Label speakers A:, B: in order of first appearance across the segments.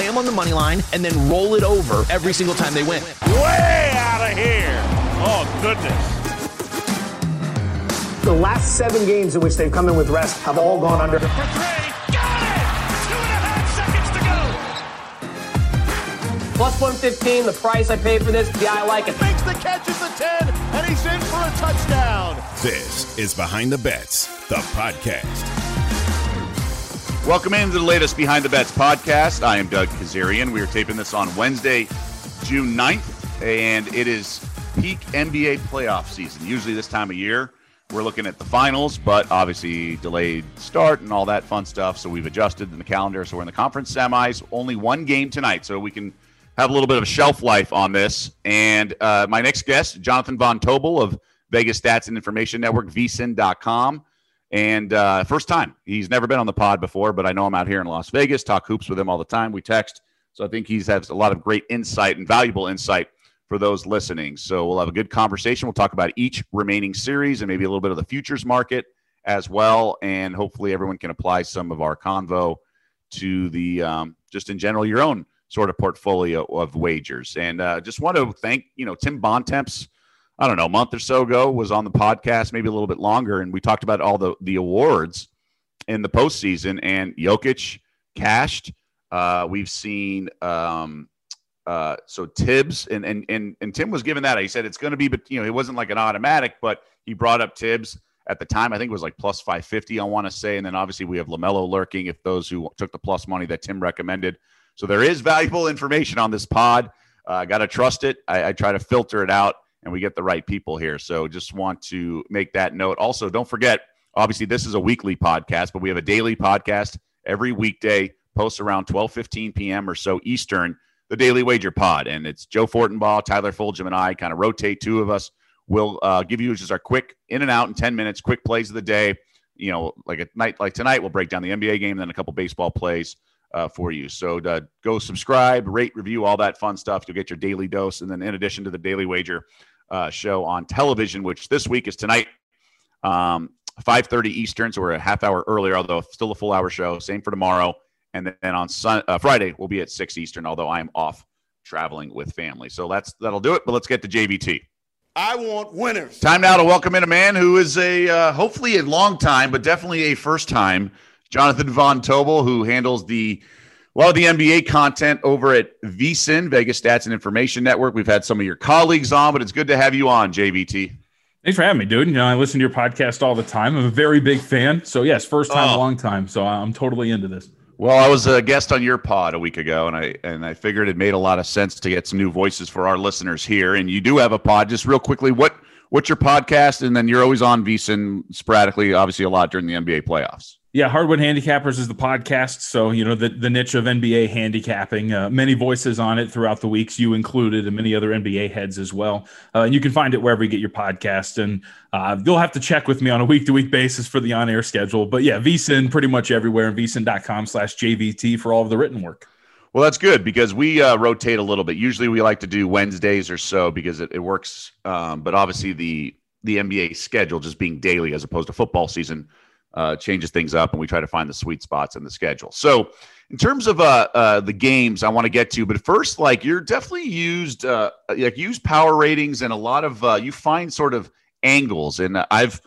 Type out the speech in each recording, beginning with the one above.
A: lay them on the money line, and then roll it over every single time they win.
B: Way out of here. Oh, goodness.
C: The last seven games in which they've come in with rest have all gone under.
B: For three. Got it! Two and a half seconds to go.
D: Plus 115, the price I paid for this. Yeah, I like it.
B: Makes the catch at the 10, and he's in for a touchdown.
E: This is Behind the Bets, the podcast.
F: Welcome into the latest Behind the Bets podcast. I am Doug Kezirian. We are taping this on Wednesday, June 9th, and it is peak NBA playoff season. Usually this time of year, we're looking at the finals, but obviously delayed start and all that fun stuff. So we've adjusted in the calendar. So we're in the conference semis. Only one game tonight, so we can have a little bit of shelf life on this. And uh, my next guest, Jonathan Von Tobel of Vegas Stats and Information Network, vsin.com. And uh, first time. He's never been on the pod before, but I know him out here in Las Vegas, talk hoops with him all the time. We text. So I think he has a lot of great insight and valuable insight for those listening. So we'll have a good conversation. We'll talk about each remaining series and maybe a little bit of the futures market as well. And hopefully everyone can apply some of our convo to the um, just in general your own sort of portfolio of wagers. And uh, just want to thank you know Tim Bontemps. I don't know, a month or so ago was on the podcast, maybe a little bit longer, and we talked about all the the awards in the postseason. And Jokic cashed. Uh, we've seen um, uh, so Thibs and, and and and Tim was given that. He said it's going to be, but you know, it wasn't like an automatic, but he brought up Thibs at the time. I think it was like plus five fifty. I want to say, and then obviously we have Lamelo lurking. If those who took the plus money that Tim recommended, so there is valuable information on this pod. I uh, got to trust it. I, I try to filter it out, and we get the right people here. So just want to make that note. Also, don't forget. Obviously, this is a weekly podcast, but we have a daily podcast every weekday. Posts around twelve fifteen p.m. or so Eastern the Daily Wager Pod, and it's Joe Fortenbaugh, Tyler Fulghum, and I kind of rotate two of us. We'll uh, give you just our quick in and out in ten minutes, quick plays of the day. You know, like at night, like tonight, we'll break down the NBA game, then a couple baseball plays uh, for you. So uh, go subscribe, rate, review, all that fun stuff. You'll get your daily dose, and then in addition to the Daily Wager uh, show on television, which this week is tonight. Um, 5.30 Eastern, so we're a half hour earlier, although still a full hour show. Same for tomorrow. And then on sun, uh, Friday, we'll be at 6 Eastern, although I am off traveling with family. So that's that'll do it. But let's get to JVT.
B: I want winners.
F: Time now to welcome in a man who is a uh, hopefully a long time, but definitely a first time, Jonathan Von Tobel, who handles the of the NBA content over at VSIN, Vegas Stats and Information Network. We've had some of your colleagues on, but it's good to have you on, JVT.
G: Thanks for having me, dude. You know, I listen to your podcast all the time. I'm a very big fan. So yes, first time,
F: Oh.
G: long time. So I'm totally into this.
F: Well, I was a guest on your pod a week ago, and I and I figured it made a lot of sense to get some new voices for our listeners here. And you do have a pod. Just real quickly, what what's your podcast? And then you're always on VSIN sporadically, obviously a lot during the NBA playoffs.
G: Yeah, Hardwood Handicappers is the podcast. So, you know, the, the niche of NBA handicapping, uh, many voices on it throughout the weeks, you included, and many other NBA heads as well. Uh, and you can find it wherever you get your podcast. And uh, you'll have to check with me on a week to week basis for the on air schedule. But yeah, VSIN pretty much everywhere and VSIN.com slash JVT for all of the written work.
F: Well, that's good because we uh, rotate a little bit. Usually, we like to do Wednesdays or so because it, it works. Um, but obviously, the the NBA schedule just being daily as opposed to football season uh, changes things up, and we try to find the sweet spots in the schedule. So, in terms of uh, uh, the games, I want to get to, but first, like you're definitely used uh, like use power ratings and a lot of uh, you find sort of angles, and I've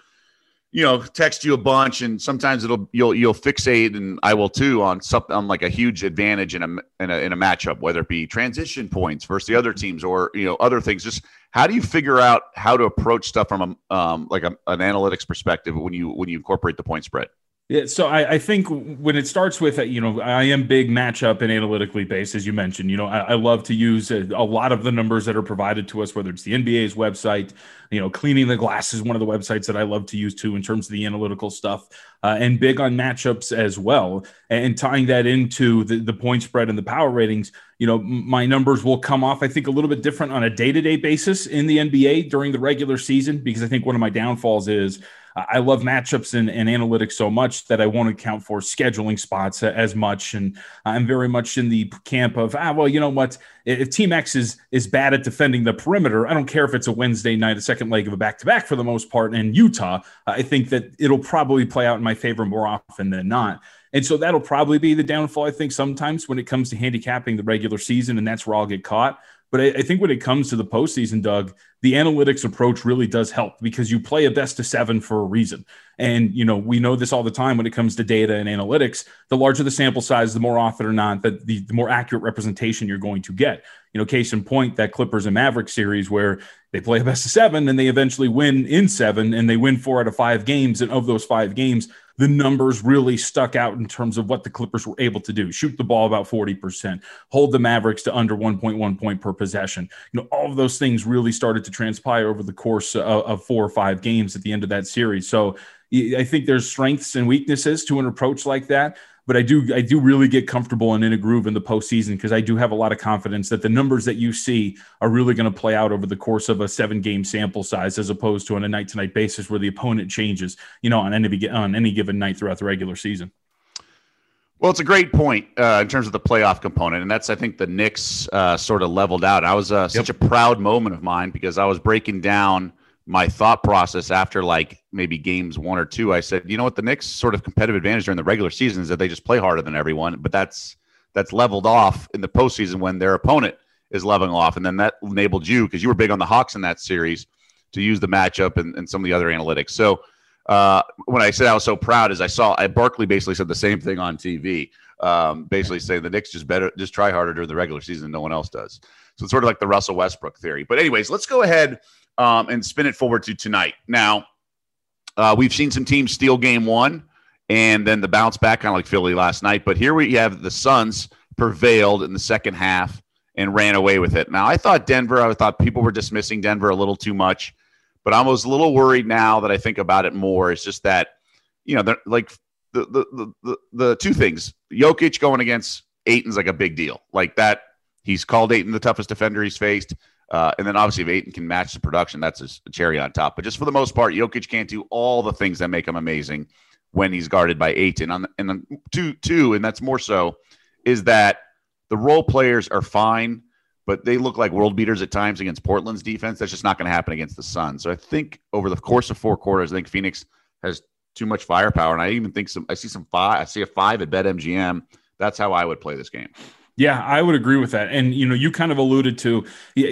F: you know text you a bunch and sometimes it'll you'll you'll fixate and I will too on something on like a huge advantage in a, in a in a matchup whether it be transition points versus the other teams or you know other things. Just how do you figure out how to approach stuff from a um, like a, an analytics perspective when you when you incorporate the point spread
G: Yeah, so I, I think when it starts with, uh, you know, I am big matchup and analytically based, as you mentioned. You know, I, I love to use a, a lot of the numbers that are provided to us, whether it's the NBA's website, you know, cleaning the glass is one of the websites that I love to use too in terms of the analytical stuff, uh, and big on matchups as well. And tying that into the, the point spread and the power ratings, you know, my numbers will come off, I think, a little bit different on a day to day basis in the NBA during the regular season, because I think one of my downfalls is. I love matchups and, and, analytics so much that I won't account for scheduling spots as much. And I'm very much in the camp of, ah, well, you know what? If Team X is is bad at defending the perimeter, I don't care if it's a Wednesday night, a second leg of a back to back for the most part in Utah. I think that it'll probably play out in my favor more often than not. And so that'll probably be the downfall, I think, sometimes when it comes to handicapping the regular season, and that's where I'll get caught. But I, I, think when it comes to the postseason, Doug, the analytics approach really does help because you play a best of seven for a reason. And, you know, we know this all the time when it comes to data and analytics. The larger the sample size, the more often or not, that the, the more accurate representation you're going to get. You know, case in point, that Clippers and Mavericks series where they play a best of seven and they eventually win in seven and they win four out of five games. And of those five games, the numbers really stuck out in terms of what the Clippers were able to do. Shoot the ball about 40%, hold the Mavericks to under 1.1 point per possession. You know, all of those things really started to transpire over the course of, of four or five games at the end of that series. So I think there's strengths and weaknesses to an approach like that but I do I do really get comfortable and in a groove in the postseason because I do have a lot of confidence that the numbers that you see are really going to play out over the course of a seven game sample size as opposed to on a night to night basis where the opponent changes, you know, on any on any given night throughout the regular season.
F: Well, it's a great point uh, in terms of the playoff component, and that's I think the Knicks uh, sort of leveled out. I was uh, such yep. a proud moment of mine because I was breaking down my thought process after like maybe games one or two, I said, you know what, the Knicks sort of competitive advantage during the regular season is that they just play harder than everyone, but that's that's leveled off in the postseason when their opponent is leveling off, and then that enabled you because you were big on the Hawks in that series to use the matchup and, and some of the other analytics. So uh, when I said I was so proud, is I saw I Barkley basically said the same thing on TV, um, basically saying the Knicks just better just try harder during the regular season than no one else does. So it's sort of like the Russell Westbrook theory. But anyways, let's go ahead um, and spin it forward to tonight. Now, uh, we've seen some teams steal game one and then the bounce back, kind of like Philly last night. But here we have the Suns prevailed in the second half and ran away with it. Now, I thought Denver, I thought people were dismissing Denver a little too much, but I was a little worried now that I think about it more. It's just that, you know, like the, the, the, the, two things Jokic going against Ayton's like a big deal. Like that, he's called Ayton the toughest defender he's faced. Uh, and then obviously, if Ayton can match the production, that's a cherry on top. But just for the most part, Jokic can't do all the things that make him amazing when he's guarded by Ayton. On and then two, two, and that's more so, is that the role players are fine, but they look like world beaters at times against Portland's defense. That's just not going to happen against the Suns. So I think over the course of four quarters, I think Phoenix has too much firepower, and I even think some. I see some five. I see a five at BetMGM. That's how I would play this game.
G: Yeah, I would agree with that. And you know, you kind of alluded to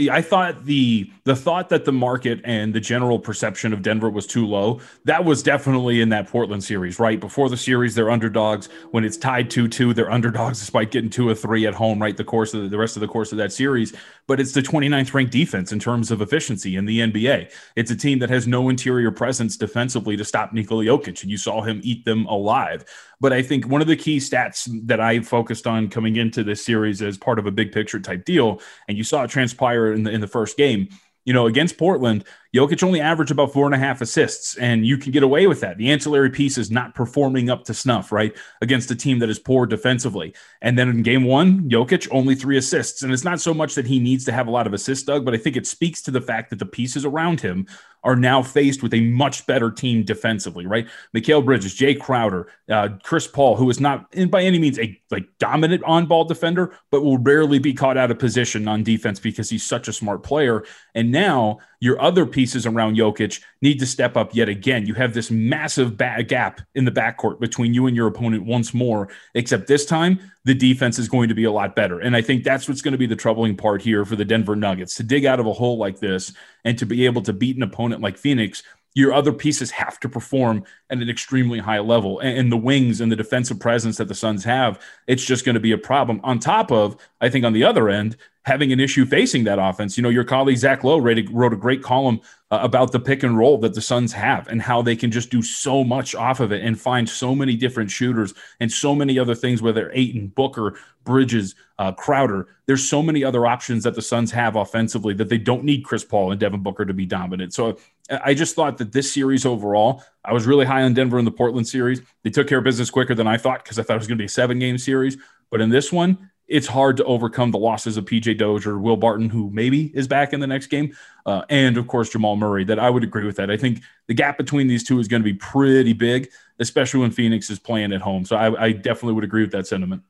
G: I thought the the thought that the market and the general perception of Denver was too low, that was definitely in that Portland series, right? Before the series, they're underdogs. When it's tied 2-2, they're underdogs despite getting 2 or 3 at home, right? The course of the, the rest of the course of that series, but it's the 29th ranked defense in terms of efficiency in the NBA. It's a team that has no interior presence defensively to stop Nikola Jokic and you saw him eat them alive. But I think one of the key stats that I focused on coming into this series as part of a big picture type deal, and you saw it transpire in the in the first game. You know, against Portland, Jokic only averaged about four and a half assists, and you can get away with that. The ancillary piece is not performing up to snuff, right? Against a team that is poor defensively. And then in game one, Jokic only three assists. And it's not so much that he needs to have a lot of assists, Doug, but I think it speaks to the fact that the pieces around him are now faced with a much better team defensively, right? Mikal Bridges, Jae Crowder, uh, Chris Paul, who is not in by any means a like dominant on-ball defender, but will rarely be caught out of position on defense because he's such a smart player. And now your other pieces around Jokic need to step up yet again. You have this massive gap in the backcourt between you and your opponent once more, except this time the defense is going to be a lot better. And I think that's what's going to be the troubling part here for the Denver Nuggets to dig out of a hole like this and to be able to beat an opponent like Phoenix your other pieces have to perform at an extremely high level. And, the wings and the defensive presence that the Suns have, it's just going to be a problem. On top of, I think, on the other end, having an issue facing that offense. You know, your colleague Zach Lowe wrote a great column uh, about the pick and roll that the Suns have and how they can just do so much off of it and find so many different shooters and so many other things, whether Ayton, Booker, Bridges, uh, Crowder. There's so many other options that the Suns have offensively that they don't need Chris Paul and Devin Booker to be dominant. So I just thought that this series overall, I was really high on Denver in the Portland series. They took care of business quicker than I thought because I thought it was going to be a seven game series. But in this one, it's hard to overcome the losses of PJ Dozier, Will Barton, who maybe is back in the next game, uh, and of course Jamal Murray. That I would agree with that. I think the gap between these two is going to be pretty big, especially when Phoenix is playing at home. So I, I definitely would agree with that sentiment.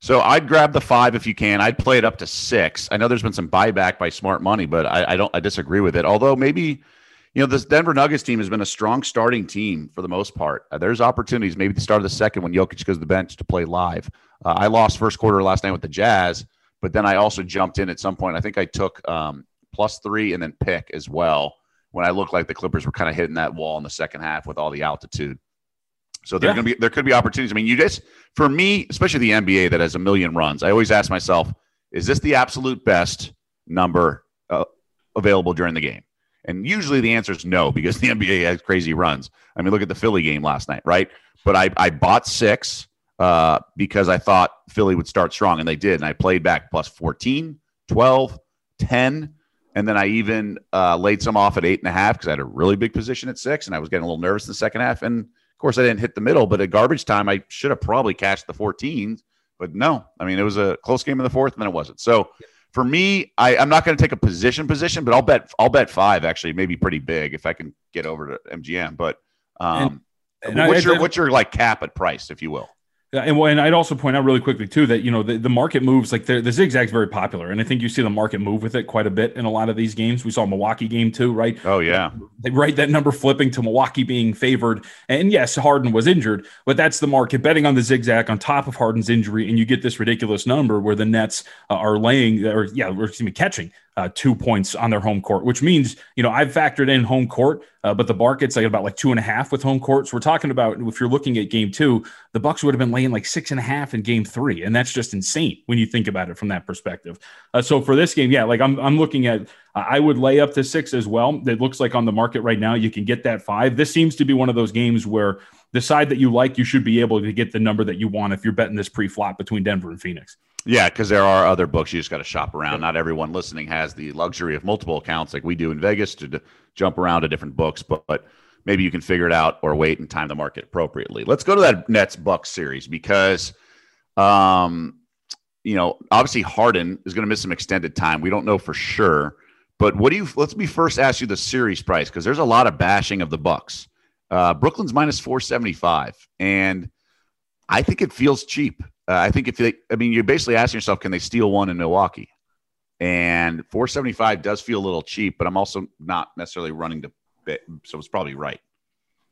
F: So I'd grab the five if you can. I'd play it up to six. I know there's been some buyback by smart money, but I, I don't. I disagree with it. Although maybe you know, this Denver Nuggets team has been a strong starting team for the most part. Uh, there's opportunities, maybe the start of the second when Jokic goes to the bench to play live. Uh, I lost first quarter last night with the Jazz, but then I also jumped in at some point. I think I took um, plus three and then pick as well when I looked like the Clippers were kind of hitting that wall in the second half with all the altitude. So there's yeah. gonna be there could be opportunities. I mean, you just for me, especially the NBA that has a million runs, I always ask myself, is this the absolute best number uh, available during the game? And usually the answer is no, because the NBA has crazy runs. I mean, look at the Philly game last night, right? But I, I bought six uh, because I thought Philly would start strong, and they did. And I played back plus 14, 12, 10. And then I even uh, laid some off at eight and a half because I had a really big position at six, and I was getting a little nervous in the second half. And of course, I didn't hit the middle, but at garbage time, I should have probably cashed the 14. But no, I mean, it was a close game in the fourth, and then it wasn't. So for me, I, I'm not going to take a position position, but I'll bet I'll bet five actually, maybe pretty big if I can get over to MGM. But um, and, and what's I, your what's your like cap at price, if you will?
G: And, and I'd also point out really quickly too that you know the, the market moves like the, zigzag's very popular, and I think you see the market move with it quite a bit in a lot of these games. We saw Milwaukee game too, right?
F: Oh yeah,
G: right. that number flipping to Milwaukee being favored, and yes, Harden was injured, but that's the market betting on the zigzag on top of Harden's injury, and you get this ridiculous number where the Nets uh, are laying or yeah, or excuse me, catching uh, two points on their home court, which means, you know, I've factored in home court, uh, but the market's like about like two and a half with home court. So we're talking about if you're looking at game two, the Bucks would have been laying like six and a half in game three. And that's just insane when you think about it from that perspective. Uh, so for this game, yeah, like I'm, I'm looking at, I would lay up to six as well. It looks like on the market right now, you can get that five. This seems to be one of those games where the side that you like, you should be able to get the number that you want if you're betting this pre flop between Denver and Phoenix.
F: Yeah, because there are other books you just got to shop around. Not everyone listening has the luxury of multiple accounts like we do in Vegas to d- jump around to different books, but, but maybe you can figure it out or wait and time the market appropriately. Let's go to that Nets Bucks series because, um, you know, obviously Harden is going to miss some extended time. We don't know for sure, but what do you? Let's me first ask you the series price because there's a lot of bashing of the Bucks. Uh, Brooklyn's minus four seventy five, and I think it feels cheap. Uh, I think if they, I mean, you're basically asking yourself, can they steal one in Milwaukee? And 475 does feel a little cheap, but I'm also not necessarily running to bet, so it's probably right.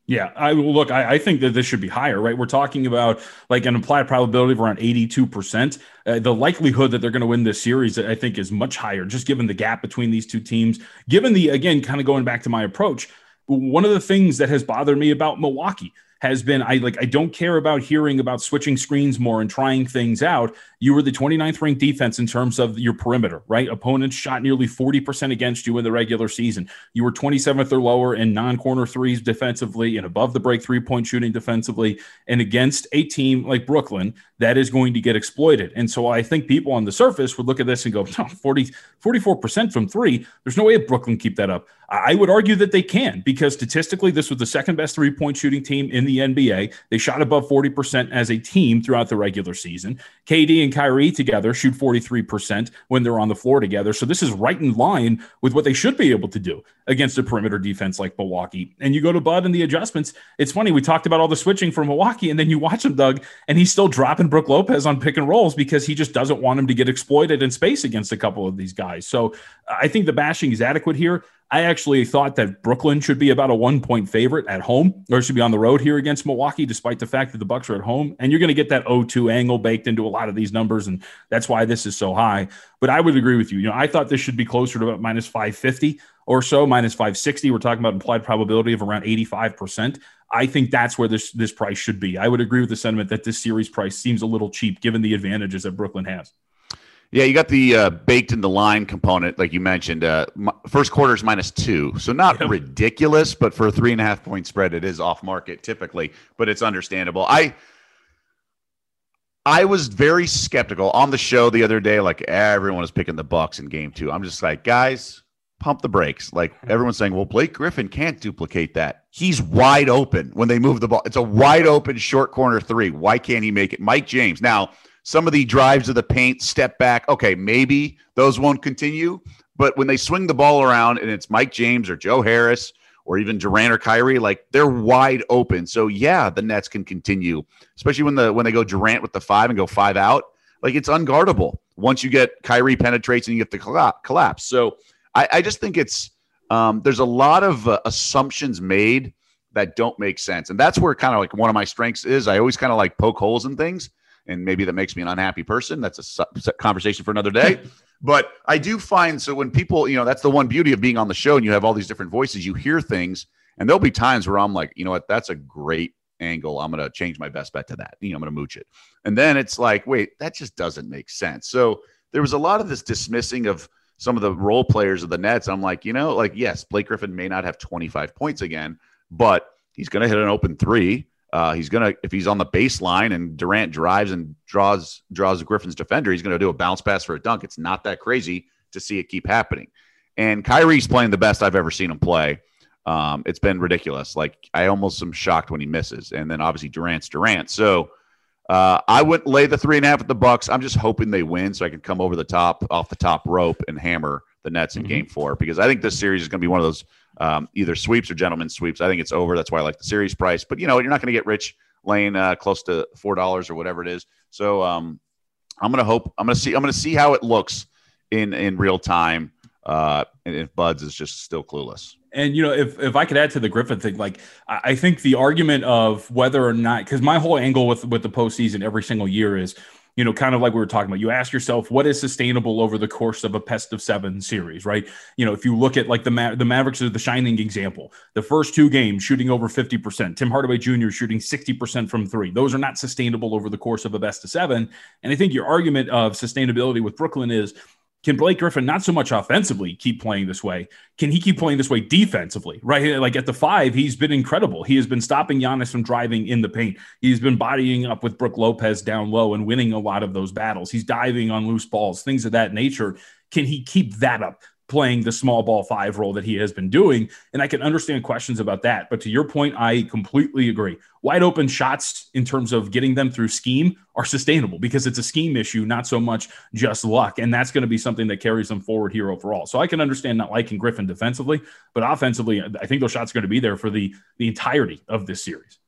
G: Yeah, I will look. I, I, think that this should be higher, right? We're talking about like an implied probability of around eighty-two percent. Uh, the likelihood that they're going to win this series, I think, is much higher, just given the gap between these two teams. Given the again, kind of going back to my approach, one of the things that has bothered me about Milwaukee has been I like I don't care about hearing about switching screens more and trying things out. You were the 29th ranked defense in terms of your perimeter, right? Opponents shot nearly 40% against you in the regular season. You were 27th or lower in non-corner threes defensively and above the break three-point shooting defensively and against a team like Brooklyn that is going to get exploited. And so I think people on the surface would look at this and go, no, 40, 44% from three. There's no way Brooklyn keep that up. I would argue that they can because statistically, this was the second best three point shooting team in the NBA. They shot above 40% as a team throughout the regular season. KD and Kyrie together shoot 43% when they're on the floor together. So this is right in line with what they should be able to do against a perimeter defense like Milwaukee. And you go to Bud and the adjustments. It's funny. We talked about all the switching from Milwaukee, and then you watch him, Doug, and he's still dropping Brook Lopez on pick and rolls because he just doesn't want him to get exploited in space against a couple of these guys. So I think the bashing is adequate here. I actually thought that Brooklyn should be about a one point favorite at home or should be on the road here against Milwaukee, despite the fact that the Bucks are at home. And you're going to get that 0-2 angle baked into a lot of these numbers. And that's why this is so high. But I would agree with you. You know, I thought this should be closer to about minus 550 or so, minus 560. We're talking about implied probability of around 85%. I think that's where this this price should be. I would agree with the sentiment that this series price seems a little cheap given the advantages that Brooklyn has.
F: Yeah, you got the uh, baked in the line component, like you mentioned. Uh, first quarter is minus two, so not yep. ridiculous, but for a three and a half point spread, it is off market typically, but it's understandable. I I was very skeptical on the show the other day. Like everyone was picking the Bucks in Game Two. I'm just like, guys, pump the brakes. Like everyone's saying, well, Blake Griffin can't duplicate that. He's wide open when they move the ball. It's a wide open short corner three. Why can't he make it? Mike James now some of the drives of the paint, step back. Okay, maybe those won't continue. But when they swing the ball around and it's Mike James or Joe Harris or even Durant or Kyrie, like they're wide open. So yeah, the Nets can continue, especially when the when they go Durant with the five and go five out. Like it's unguardable once you get Kyrie penetrates and you get the collapse. So I, I just think it's um, there's a lot of uh, assumptions made that don't make sense. And that's where kind of like one of my strengths is. I always kind of like poke holes in things. And maybe that makes me an unhappy person. That's a conversation for another day. but I do find so when people, you know, that's the one beauty of being on the show and you have all these different voices, you hear things. And there'll be times where I'm like, you know what, that's a great angle. I'm going to change my best bet to that. You know, I'm going to mooch it. And then it's like, wait, that just doesn't make sense. So there was a lot of this dismissing of some of the role players of the Nets. I'm like, you know, like, yes, Blake Griffin may not have 25 points again, but he's going to hit an open three. Uh, he's going to, if he's on the baseline and Durant drives and draws draws Griffin's defender, he's going to do a bounce pass for a dunk. It's not that crazy to see it keep happening. And Kyrie's playing the best I've ever seen him play. Um, it's been ridiculous. Like I almost am shocked when he misses, and then obviously Durant's Durant. So uh, I wouldn't lay the three and a half at the Bucks. I'm just hoping they win so I can come over the top off the top rope and hammer the Nets in mm-hmm. Game Four because I think this series is going to be one of those um, either sweeps or gentlemen sweeps. I think it's over. That's why I like the series price. But you know, you're not going to get rich laying uh, close to four dollars or whatever it is. So um, I'm going to hope. I'm going to see. I'm going to see how it looks in in real time. Uh, and if Buds is just still clueless.
G: And you know, if if I could add to the Griffin thing, like I think the argument of whether or not, because my whole angle with with the postseason every single year is you know, kind of like we were talking about, you ask yourself what is sustainable over the course of a best of seven series, right? You know, if you look at like the Ma- the Mavericks are the shining example. The first two games shooting over 50%, Tim Hardaway Jr. shooting 60% from three. Those are not sustainable over the course of a best of seven. And I think your argument of sustainability with Brooklyn is can Blake Griffin not so much offensively keep playing this way? Can he keep playing this way defensively? Right, like at the five, he's been incredible. He has been stopping Giannis from driving in the paint. He's been bodying up with Brook Lopez down low and winning a lot of those battles. He's diving on loose balls, things of that nature. Can he keep that up? Playing the small ball five role that he has been doing. And I can understand questions about that. But to your point, I completely agree. Wide open shots in terms of getting them through scheme are sustainable because it's a scheme issue, not so much just luck. And that's going to be something that carries them forward here overall. So I can understand not liking Griffin defensively, but offensively, I think those shots are going to be there for the, the entirety of this series.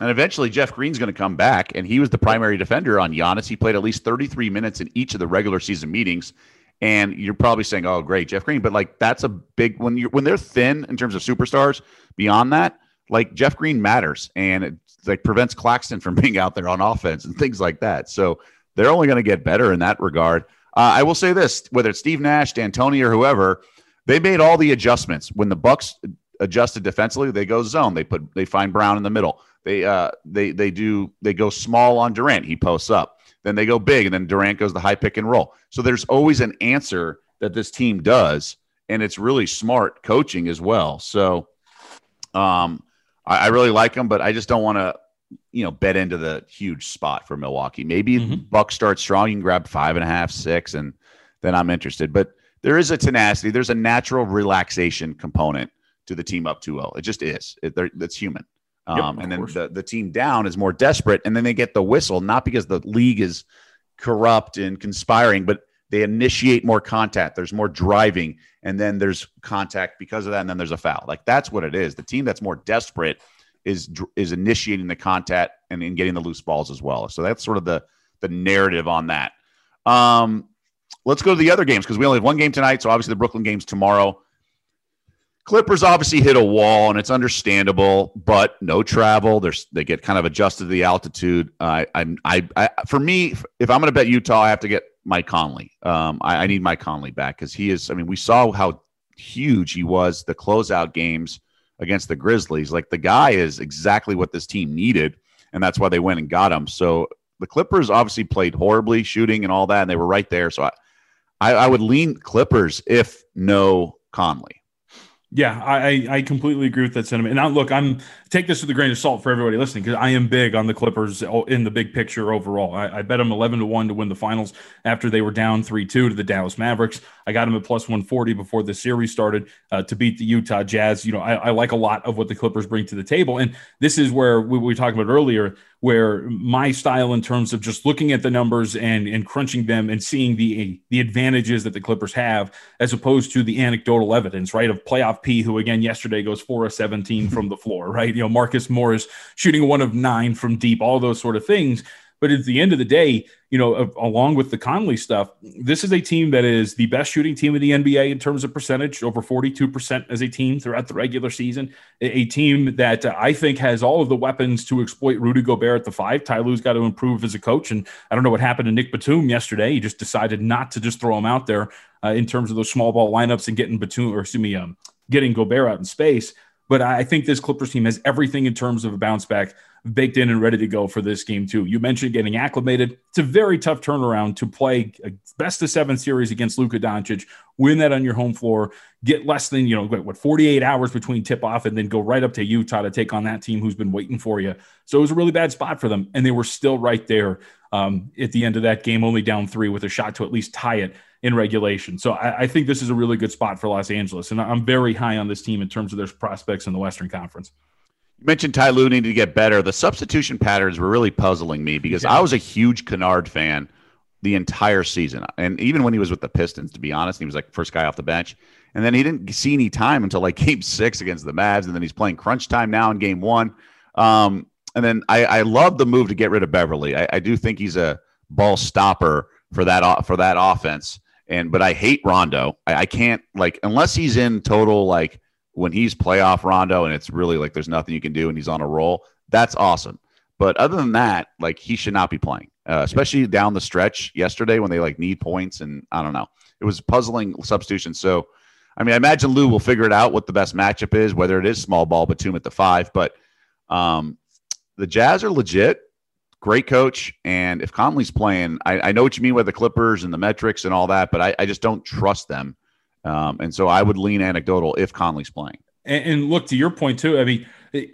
F: And eventually, Jeff Green's going to come back, and he was the primary defender on Giannis. He played at least 33 minutes in each of the regular season meetings. And you're probably saying, "Oh, great, Jeff Green," but like that's a big when you when they're thin in terms of superstars. Beyond that, like Jeff Green matters, and it like prevents Claxton from being out there on offense and things like that. So they're only going to get better in that regard. Uh, I will say this: whether it's Steve Nash, D'Antoni, or whoever, they made all the adjustments when the Bucks adjusted defensively. They go zone. They put they find Brown in the middle. They uh they they do they go small on Durant. He posts up. Then they go big, and then Durant goes the high pick and roll. So there's always an answer that this team does, and it's really smart coaching as well. So um, I, I really like them, but I just don't want to, you know, bet into the huge spot for Milwaukee. Maybe mm-hmm. Buck starts strong, you can grab five and a half, six, and then I'm interested. But there is a tenacity, there's a natural relaxation component to the team up 2-0. It just is. It, it's human. Um, yep, and then the, the team down is more desperate, and then they get the whistle, not because the league is corrupt and conspiring, but they initiate more contact. There's more driving, and then there's contact because of that, and then there's a foul. Like that's what it is. The team that's more desperate is is initiating the contact and, and getting the loose balls as well. So that's sort of the the narrative on that. Um, let's go to the other games because we only have one game tonight. So obviously the Brooklyn game's tomorrow. Clippers obviously hit a wall, and it's understandable, but no travel. There's they get kind of adjusted to the altitude. I, I, I for me, if I'm going to bet Utah, I have to get Mike Conley. Um, I, I need Mike Conley back because he is. I mean, we saw how huge he was the closeout games against the Grizzlies. Like the guy is exactly what this team needed, and that's why they went and got him. So the Clippers obviously played horribly shooting and all that, and they were right there. So I, I, I would lean Clippers if no Conley.
G: Yeah, I, I completely agree with that sentiment. And now, look, I'm take this with a grain of salt for everybody listening because I am big on the Clippers in the big picture overall. I, I bet them 11 to one to win the finals after they were down three two to the Dallas Mavericks. I got them at plus 140 before the series started uh, to beat the Utah Jazz. You know, I, I, like a lot of what the Clippers bring to the table, and this is where we, we talked about earlier where my style in terms of just looking at the numbers and and crunching them and seeing the the advantages that the Clippers have as opposed to the anecdotal evidence, right? Of playoff P, who again yesterday goes four of 17 from the floor, right? You know, Marcus Morris shooting one of nine from deep, all those sort of things. But at the end of the day, you know, along with the Conley stuff, this is a team that is the best shooting team in the NBA in terms of percentage, over 42% as a team throughout the regular season. A, team that I think has all of the weapons to exploit Rudy Gobert at the five. Ty Lue's got to improve as a coach. And I don't know what happened to Nick Batum yesterday. He just decided not to just throw him out there uh, in terms of those small ball lineups and getting Batum, or excuse me, um, getting Gobert out in space. But I think this Clippers team has everything in terms of a bounce back baked in and ready to go for this game too. You mentioned getting acclimated. It's a very tough turnaround to play a best of seven series against Luka Doncic, win that on your home floor, get less than you know what 48 hours between tip off, and then go right up to Utah to take on that team who's been waiting for you. So it was a really bad spot for them, and they were still right there um, at the end of that game, only down three with a shot to at least tie it in regulation. So I, I, think this is a really good spot for Los Angeles, and I'm very high on this team in terms of their prospects in the Western Conference.
F: You mentioned Ty Lue needed to get better. The substitution patterns were really puzzling me because yeah. I was a huge Kennard fan the entire season, and even when he was with the Pistons, to be honest, he was like first guy off the bench. And then he didn't see any time until like game six against the Mavs, and then he's playing crunch time now in game one. Um, and then I, I love the move to get rid of Beverley. I, I do think he's a ball stopper for that for that offense. And but I hate Rondo. I, I can't like unless he's in total like when he's playoff Rondo and it's really like there's nothing you can do and he's on a roll, that's awesome. But other than that, like he should not be playing, uh, especially down the stretch yesterday when they like need points and I don't know. It was puzzling substitution. So, I mean, I imagine Lue will figure it out what the best matchup is, whether it is small ball, Batum at the five. But um, the Jazz are legit, great coach. And if Conley's playing, I, I know what you mean with the Clippers and the metrics and all that, but I, I just don't trust them um, and so I would lean anecdotal if Conley's playing.
G: And, and look to your point too. I mean,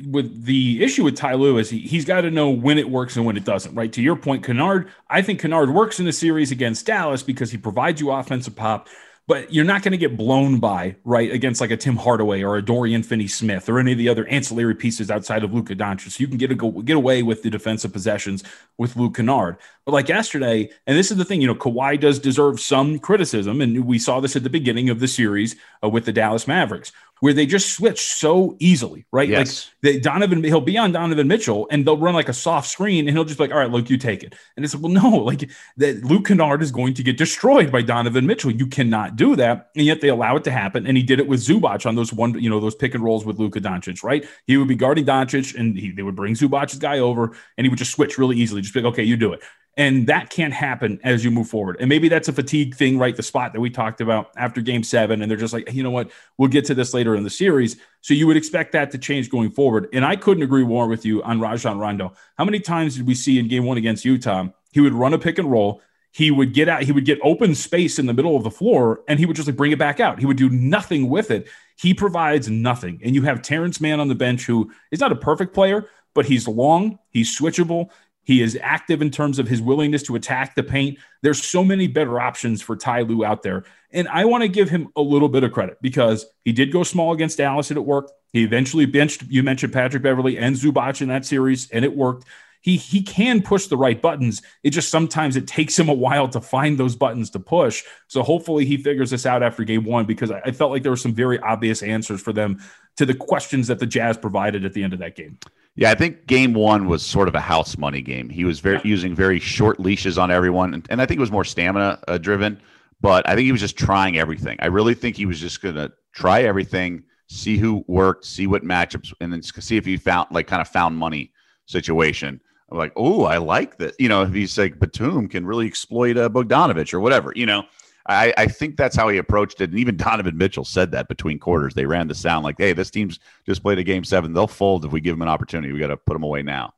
G: with the issue with Ty Lue is he, he's got to know when it works and when it doesn't, right? To your point, Kennard, I think Kennard works in the series against Dallas because he provides you offensive pop but you're not going to get blown by right against like a Tim Hardaway or a Dorian Finney-Smith or any of the other ancillary pieces outside of Luka Doncic. So you can get a, go, get away with the defensive possessions with Luke Kennard. But like yesterday, and this is the thing, you know, Kawhi does deserve some criticism, and we saw this at the beginning of the series uh, with the Dallas Mavericks where they just switch so easily, right?
F: Yes.
G: Like they, Donovan, he'll be on Donovan Mitchell and they'll run like a soft screen and he'll just be like, all right, Luke, you take it. And it's like, well, no, like that Luke Kennard is going to get destroyed by Donovan Mitchell. You cannot do that. And yet they allow it to happen. And he did it with Zubac on those one, you know, those pick and rolls with Luka Doncic, right? He would be guarding Doncic and he, they would bring Zubac's guy over and he would just switch really easily. Just be like, okay, you do it. And that can't happen as you move forward. And maybe that's a fatigue thing, right? The spot that we talked about after game seven. And they're just like, you know what? We'll get to this later in the series. So you would expect that to change going forward. And I couldn't agree more with you on Rajon Rondo. How many times did we see in game one against Utah? He would run a pick and roll. He would get out, he would get open space in the middle of the floor and he would just like bring it back out. He would do nothing with it. He provides nothing. And you have Terance Mann on the bench who is not a perfect player, but he's long, he's switchable. He is active in terms of his willingness to attack the paint. There's so many better options for Ty Lue out there. And I want to give him a little bit of credit because he did go small against Dallas and it worked. He eventually benched, you mentioned Patrick Beverley and Zubac in that series, and it worked. He, he can push the right buttons. It just sometimes it takes him a while to find those buttons to push. So hopefully he figures this out after game one because I, I felt like there were some very obvious answers for them to the questions that the Jazz provided at the end of that game.
F: Yeah, I think game one was sort of a house money game. He was very using very short leashes on everyone, and, and I think it was more stamina uh, driven. But I think he was just trying everything. I really think he was just going to try everything, see who worked, see what matchups, and then see if he found like kind of found money situation. I'm like, oh, I like that. You know, if he's like Batum can really exploit uh, Bogdanovich or whatever. You know, I, I think that's how he approached it. And even Donovan Mitchell said that between quarters. They ran the sound like, hey, this team's just played a game seven. They'll fold if we give them an opportunity. We got to put them away now.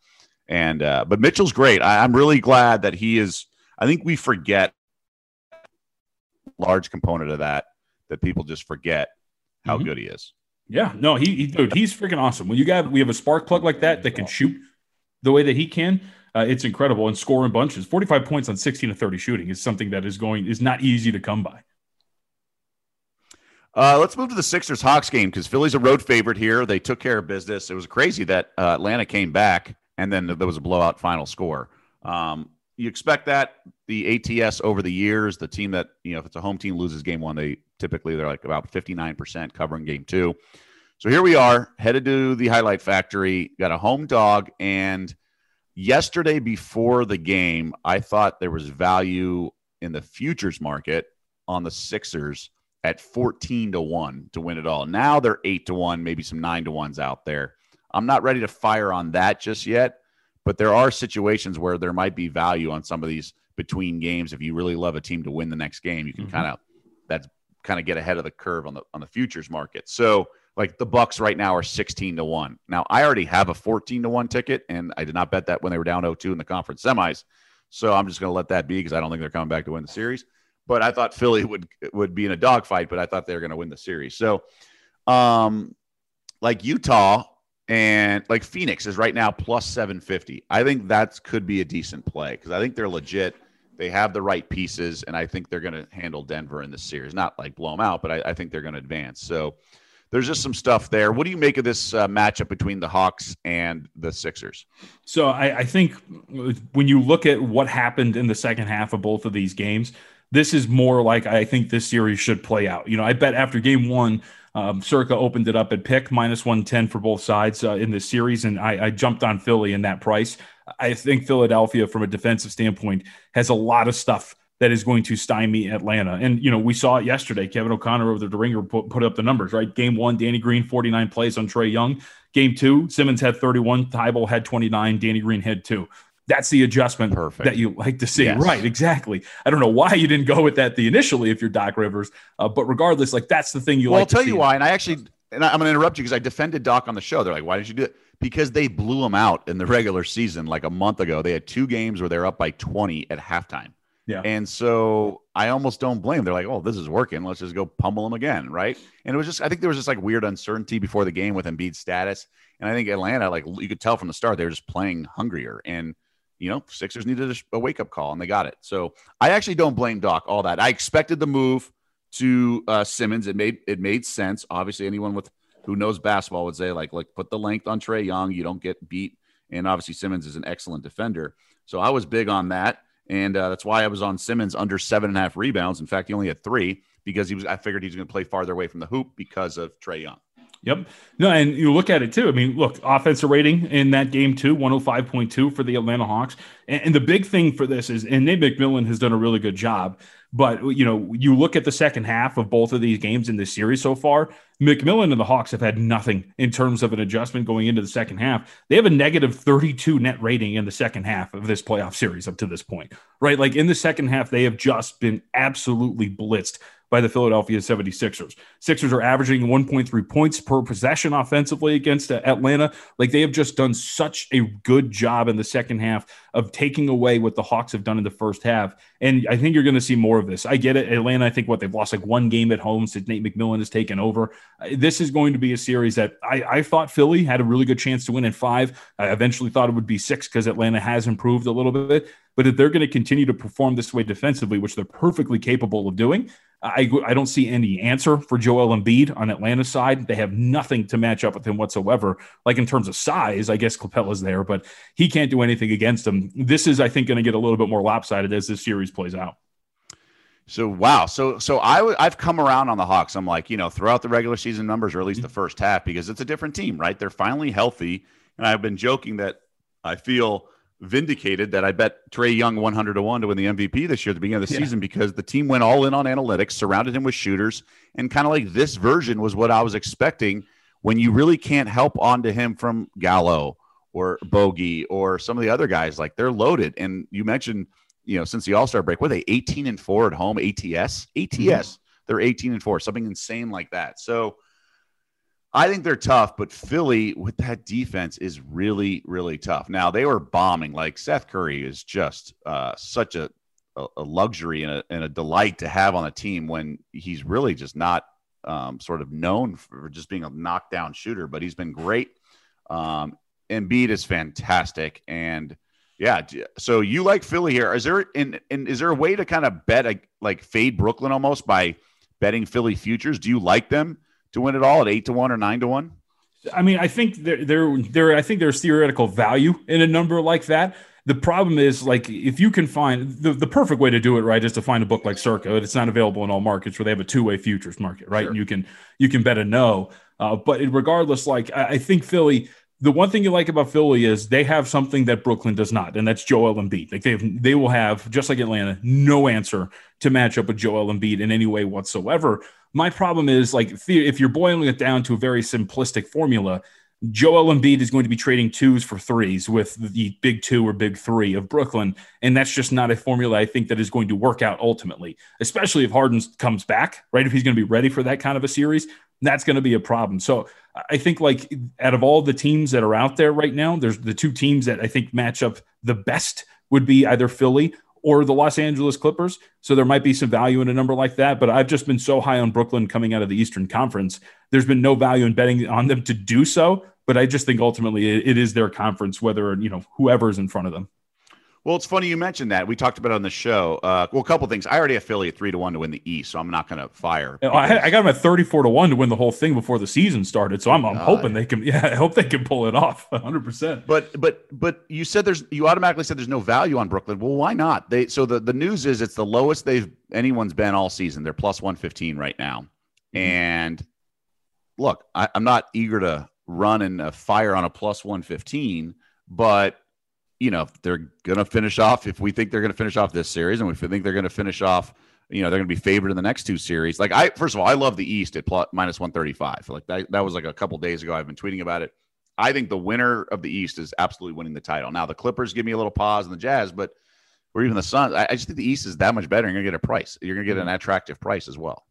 F: And, uh, but Mitchell's great. I, I'm really glad that he is. I think we forget large component of that, that people just forget how mm-hmm. good he is.
G: Yeah, no, he, he dude, he's freaking awesome. When you got we have a spark plug like that that can shoot the way that he can, uh, it's incredible and score in bunches. 45 points on 16 to 30 shooting is something that is going is not easy to come by.
F: Uh, let's move to the Sixers Hawks game because Philly's a road favorite here. They took care of business. It was crazy that uh, Atlanta came back and then there was a blowout final score. Um, you expect that the ATS over the years, the team that you know, if it's a home team loses game one, they typically they're like about 59% covering game two. So here we are headed to the highlight factory, got a home dog and yesterday before the game, I thought there was value in the futures market on the Sixers at 14 to 1 to win it all. Now they're 8 to 1, maybe some 9 to 1s out there. I'm not ready to fire on that just yet, but there are situations where there might be value on some of these between games if you really love a team to win the next game, you can mm-hmm. kind of that's kind of get ahead of the curve on the on the futures market. So like the Bucks right now are 16 to 1. Now I already have a 14 to 1 ticket and I did not bet that when they were down 0-2 in the conference semis. So I'm just going to let that be because I don't think they're coming back to win the series. But I thought Philly would would be in a dogfight, but I thought they were going to win the series. So um like Utah and like Phoenix is right now plus 750. I think that could be a decent play because I think they're legit. They have the right pieces, and I think they're going to handle Denver in this series. Not like blow them out, but I, I think they're going to advance. So there's just some stuff there. What do you make of this uh, matchup between the Hawks and the Sixers?
G: So I, I, think when you look at what happened in the second half of both of these games, this is more like I think this series should play out. You know, I bet after game one, um, Circa opened it up at pick minus 110 for both sides uh, in this series, and I, I jumped on Philly in that price. I think Philadelphia, from a defensive standpoint, has a lot of stuff that is going to stymie Atlanta. And, you know, we saw it yesterday. Kevin O'Connor over the ringer put, put up the numbers, right? Game one, Danny Green, 49 plays on Trae Young. Game two, Simmons had 31, Thybulle had 29, Danny Green had two. That's the adjustment Perfect. that you like to see. Yes. Right, exactly. I don't know why you didn't go with that the initially if you're Doc Rivers, uh, but regardless, like that's the thing you
F: well,
G: like.
F: I'll tell you why. And I actually, and I'm going to interrupt you because I defended Doc on the show. They're like, why did you do it? Because they blew them out in the regular season like a month ago. They had two games where they're up by 20 at halftime.
G: Yeah.
F: And so I almost don't blame. They're like, oh, this is working. Let's just go pummel them again, right? And it was just, I think there was just like weird uncertainty before the game with Embiid's status, and I think Atlanta, like you could tell from the start, they were just playing hungrier, and you know, Sixers needed a, wake up call, and they got it. So I actually don't blame Doc all that. I expected the move to uh, Simmons. It made it made sense. Obviously, anyone with who knows basketball would say like, like put the length on Trae Young. You don't get beat, and obviously Simmons is an excellent defender. So I was big on that. And uh, that's why I was on Simmons under seven and a half rebounds. In fact, he only had three because he was. I figured he was going to play farther away from the hoop because of Trae Young.
G: Yep. No, and you look at it too. I mean, look, offensive rating in that game too, 105.2 for the Atlanta Hawks. And, and, the big thing for this is, and Nate McMillan has done a really good job. But you know, you look at the second half of both of these games in this series so far. McMillan and the Hawks have had nothing in terms of an adjustment going into the second half. They have a negative 32 net rating in the second half of this playoff series up to this point, right? Like in the second half, they have just been absolutely blitzed by the Philadelphia 76ers. Sixers are averaging 1.3 points per possession offensively against uh, Atlanta. Like they have just done such a good job in the second half of taking away what the Hawks have done in the first half. And I think you're going to see more of this. I get it. Atlanta, I think what they've lost like one game at home since Nate McMillan has taken over. Uh, this is going to be a series that I, I thought Philly had a really good chance to win in five. I eventually thought it would be six because Atlanta has improved a little bit. But if they're going to continue to perform this way defensively, which they're perfectly capable of doing, I, I don't see any answer for Joel Embiid on Atlanta's side. They have nothing to match up with him whatsoever. Like in terms of size, I guess Capela's there, but he can't do anything against him. This is, I think, going to get a little bit more lopsided as this series plays out.
F: So wow, so so I w- I've come around on the Hawks. I'm like, you know, throughout the regular season numbers, or at least the first half, because it's a different team, right? They're finally healthy, and I've been joking that I feel vindicated that I bet Trae Young 100 to 1 to win the MVP this year at the beginning of the yeah. season because the team went all in on analytics, surrounded him with shooters, and kind of like this version was what I was expecting when you really can't help onto him from Gallo or Bogey or some of the other guys. Like they're loaded. And you mentioned, you know, since the All Star break, were they 18 and 4 at home? ATS? ATS. Mm-hmm. They're 18 and 4, something insane like that. So, I think they're tough, but Philly with that defense is really, really tough. Now they were bombing. Like Seth Curry is just uh, such a, a luxury and a, and a, delight to have on a team when he's really just not um, sort of known for just being a knockdown shooter, but he's been great. Um, Embiid is fantastic, and yeah. So you like Philly here? Is there in, in is there a way to kind of bet a, like fade Brooklyn almost by betting Philly futures? Do you like them? To win it all at eight to one or nine to one?
G: I mean, I think there, there, there. I think there's theoretical value in a number like that. The problem is, like, if you can find the, the perfect way to do it, right, is to find a book like Circa. It's not available in all markets where they have a two way futures market, right? Sure. And you can you can bet a no. Uh, but regardless, like, I, I think Philly the one thing you like about Philly is they have something that Brooklyn does not, and that's Joel Embiid. Like they have, they will have just like Atlanta, no answer to match up with Joel Embiid in any way whatsoever. My problem is like if you're boiling it down to a very simplistic formula, Joel Embiid is going to be trading twos for threes with the big two or big three of Brooklyn. And that's just not a formula I think that is going to work out ultimately, especially if Harden comes back, right? If he's going to be ready for that kind of a series, that's going to be a problem. So I think, like, out of all the teams that are out there right now, there's the two teams that I think match up the best would be either Philly or the Los Angeles Clippers. So there might be some value in a number like that. But I've just been so high on Brooklyn coming out of the Eastern Conference. There's been no value in betting on them to do so. But I just think ultimately it, it is their conference, whether, you know, whoever's in front of them.
F: Well, it's funny you mentioned that. We talked about it on the show. Uh, well, a couple things. I already affiliate three to one to win the East, so I'm not going to fire.
G: Because... I, I, got them at 34 to one to win the whole thing before the season started. So I'm, I'm hoping they can. Yeah, I hope they can pull it off 100. percent
F: But but but you said there's you automatically said there's no value on Brooklyn. Well, why not? They so the the news is it's the lowest they've anyone's been all season. They're plus 115 right now, mm-hmm. and look, I, I'm not eager to run and uh, fire on a plus 115, but you know, they're going to finish off, if we think they're going to finish off this series and if we think they're going to finish off, you know, they're going to be favored in the next two series. Like, I, first of all, I love the East at plus, minus 135. Like, that, that was like a couple days ago. I've been tweeting about it. I think the winner of the East is absolutely winning the title. Now, the Clippers give me a little pause and the Jazz, but or even the Suns, I, I just think the East is that much better. You're going to get a price. You're going to get an mm-hmm. attractive price as well.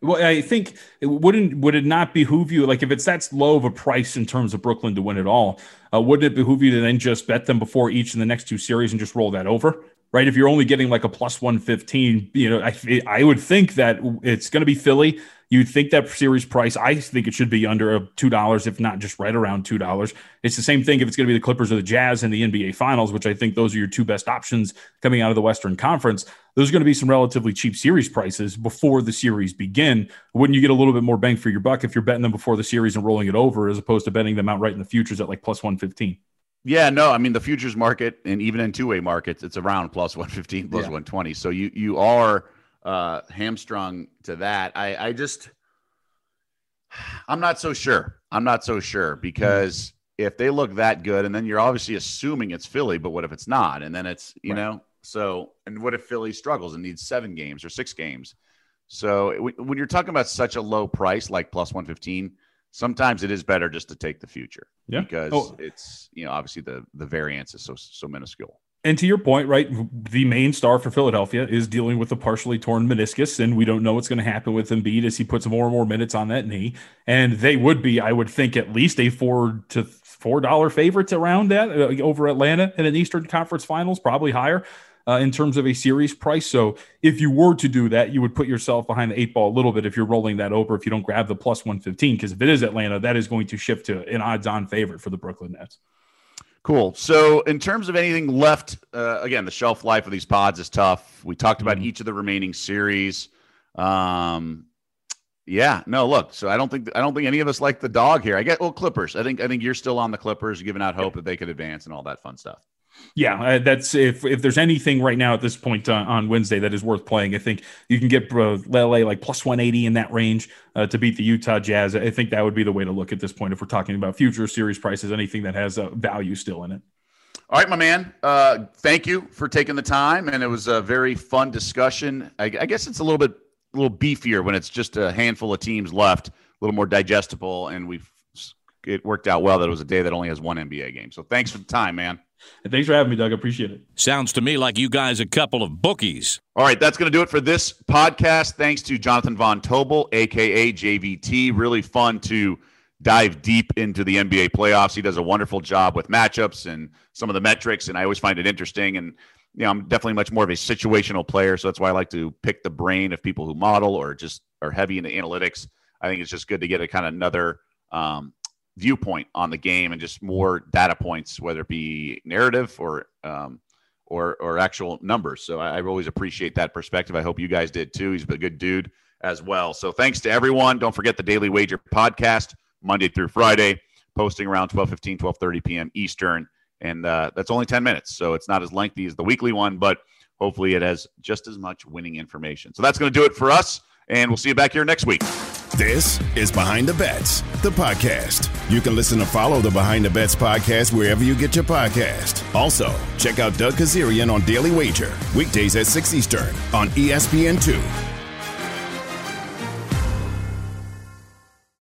G: Well, I think it wouldn't would it not behoove you like if it's that low of a price in terms of Brooklyn to win it all, uh, wouldn't it behoove you to then just bet them before each in the next two series and just roll that over? Right? If you're only getting like a plus one fifteen, you know, I I would think that it's going to be Philly. You'd think that series price, I think it should be under two dollars, if not just right around two dollars. It's the same thing if it's going to be the Clippers or the Jazz in the NBA Finals, which I think those are your two best options coming out of the Western Conference. Those are going to be some relatively cheap series prices before the series begin. Wouldn't you get a little bit more bang for your buck if you're betting them before the series and rolling it over, as opposed to betting them outright in the futures at like plus one fifteen?
F: Yeah, no, I mean the futures market and even in two way markets, it's around plus one fifteen, plus yeah. one twenty. So you you are uh, hamstrung to that. I, I just, I'm not so sure. I'm not so sure because if they look that good, and then you're obviously assuming it's Philly, but what if it's not? And then it's, you right. know, so, and what if Philly struggles and needs seven games or six games? So when you're talking about such a low price like plus 115, sometimes it is better just to take the future yeah. because oh. it's, you know, obviously the, the variance is so, so minuscule.
G: And to your point, right, the main star for Philadelphia is dealing with a partially torn meniscus, and we don't know what's going to happen with Embiid as he puts more and more minutes on that knee. And they would be, I would think, at least a four to four dollar favorites around that uh, over Atlanta in an Eastern Conference Finals, probably higher. Uh, in terms of a series price. So if you were to do that, you would put yourself behind the eight ball a little bit if you're rolling that over, if you don't grab the plus 115, because if it is Atlanta, that is going to shift to an odds on favorite for the Brooklyn Nets.
F: Cool. So, in terms of anything left, uh, again, the shelf life of these pods is tough. We talked about mm-hmm. each of the remaining series. Um, yeah, no, look. So I don't think I don't think any of us like the dog here. I get well, Clippers. I think I think you're still on the Clippers, giving out hope that they could advance and all that fun stuff.
G: Yeah, uh, that's if if there's anything right now at this point uh, on Wednesday that is worth playing, I think you can get uh, LA like plus 180 in that range uh, to beat the Utah Jazz. I think that would be the way to look at this point if we're talking about future series prices, anything that has uh, value still in it.
F: All right, my man. Uh, thank you for taking the time, and it was a very fun discussion. I, I guess it's a little bit a little beefier when it's just a handful of teams left, a little more digestible, and we've it worked out well that it was a day that only has one NBA game. So thanks for the time, man.
G: And thanks for having me, Doug. I appreciate it.
H: Sounds to me like you guys a couple of bookies.
F: All right, that's going to do it for this podcast. Thanks to Jonathan Von Tobel, aka JVT. Really fun to dive deep into the NBA playoffs. He does a wonderful job with matchups and some of the metrics, and I always find it interesting. And you know, I'm definitely much more of a situational player, so that's why I like to pick the brain of people who model or just are heavy into analytics. I think it's just good to get a kind of another um, viewpoint on the game and just more data points, whether it be narrative or um, or or actual numbers. So I, I always appreciate that perspective. I hope you guys did too. He's a good dude as well. So thanks to everyone. Don't forget the Daily Wager podcast Monday through Friday, posting around 12 15, 12 30 p.m. Eastern. And uh, that's only 10 minutes. So it's not as lengthy as the weekly one, but hopefully it has just as much winning information. So that's going to do it for us. And we'll see you back here next week.
E: This is Behind the Bets, the podcast. You can listen to follow the Behind the Bets podcast wherever you get your podcast. Also, check out Doug Kezirian on Daily Wager, weekdays at 6 Eastern on ESPN2.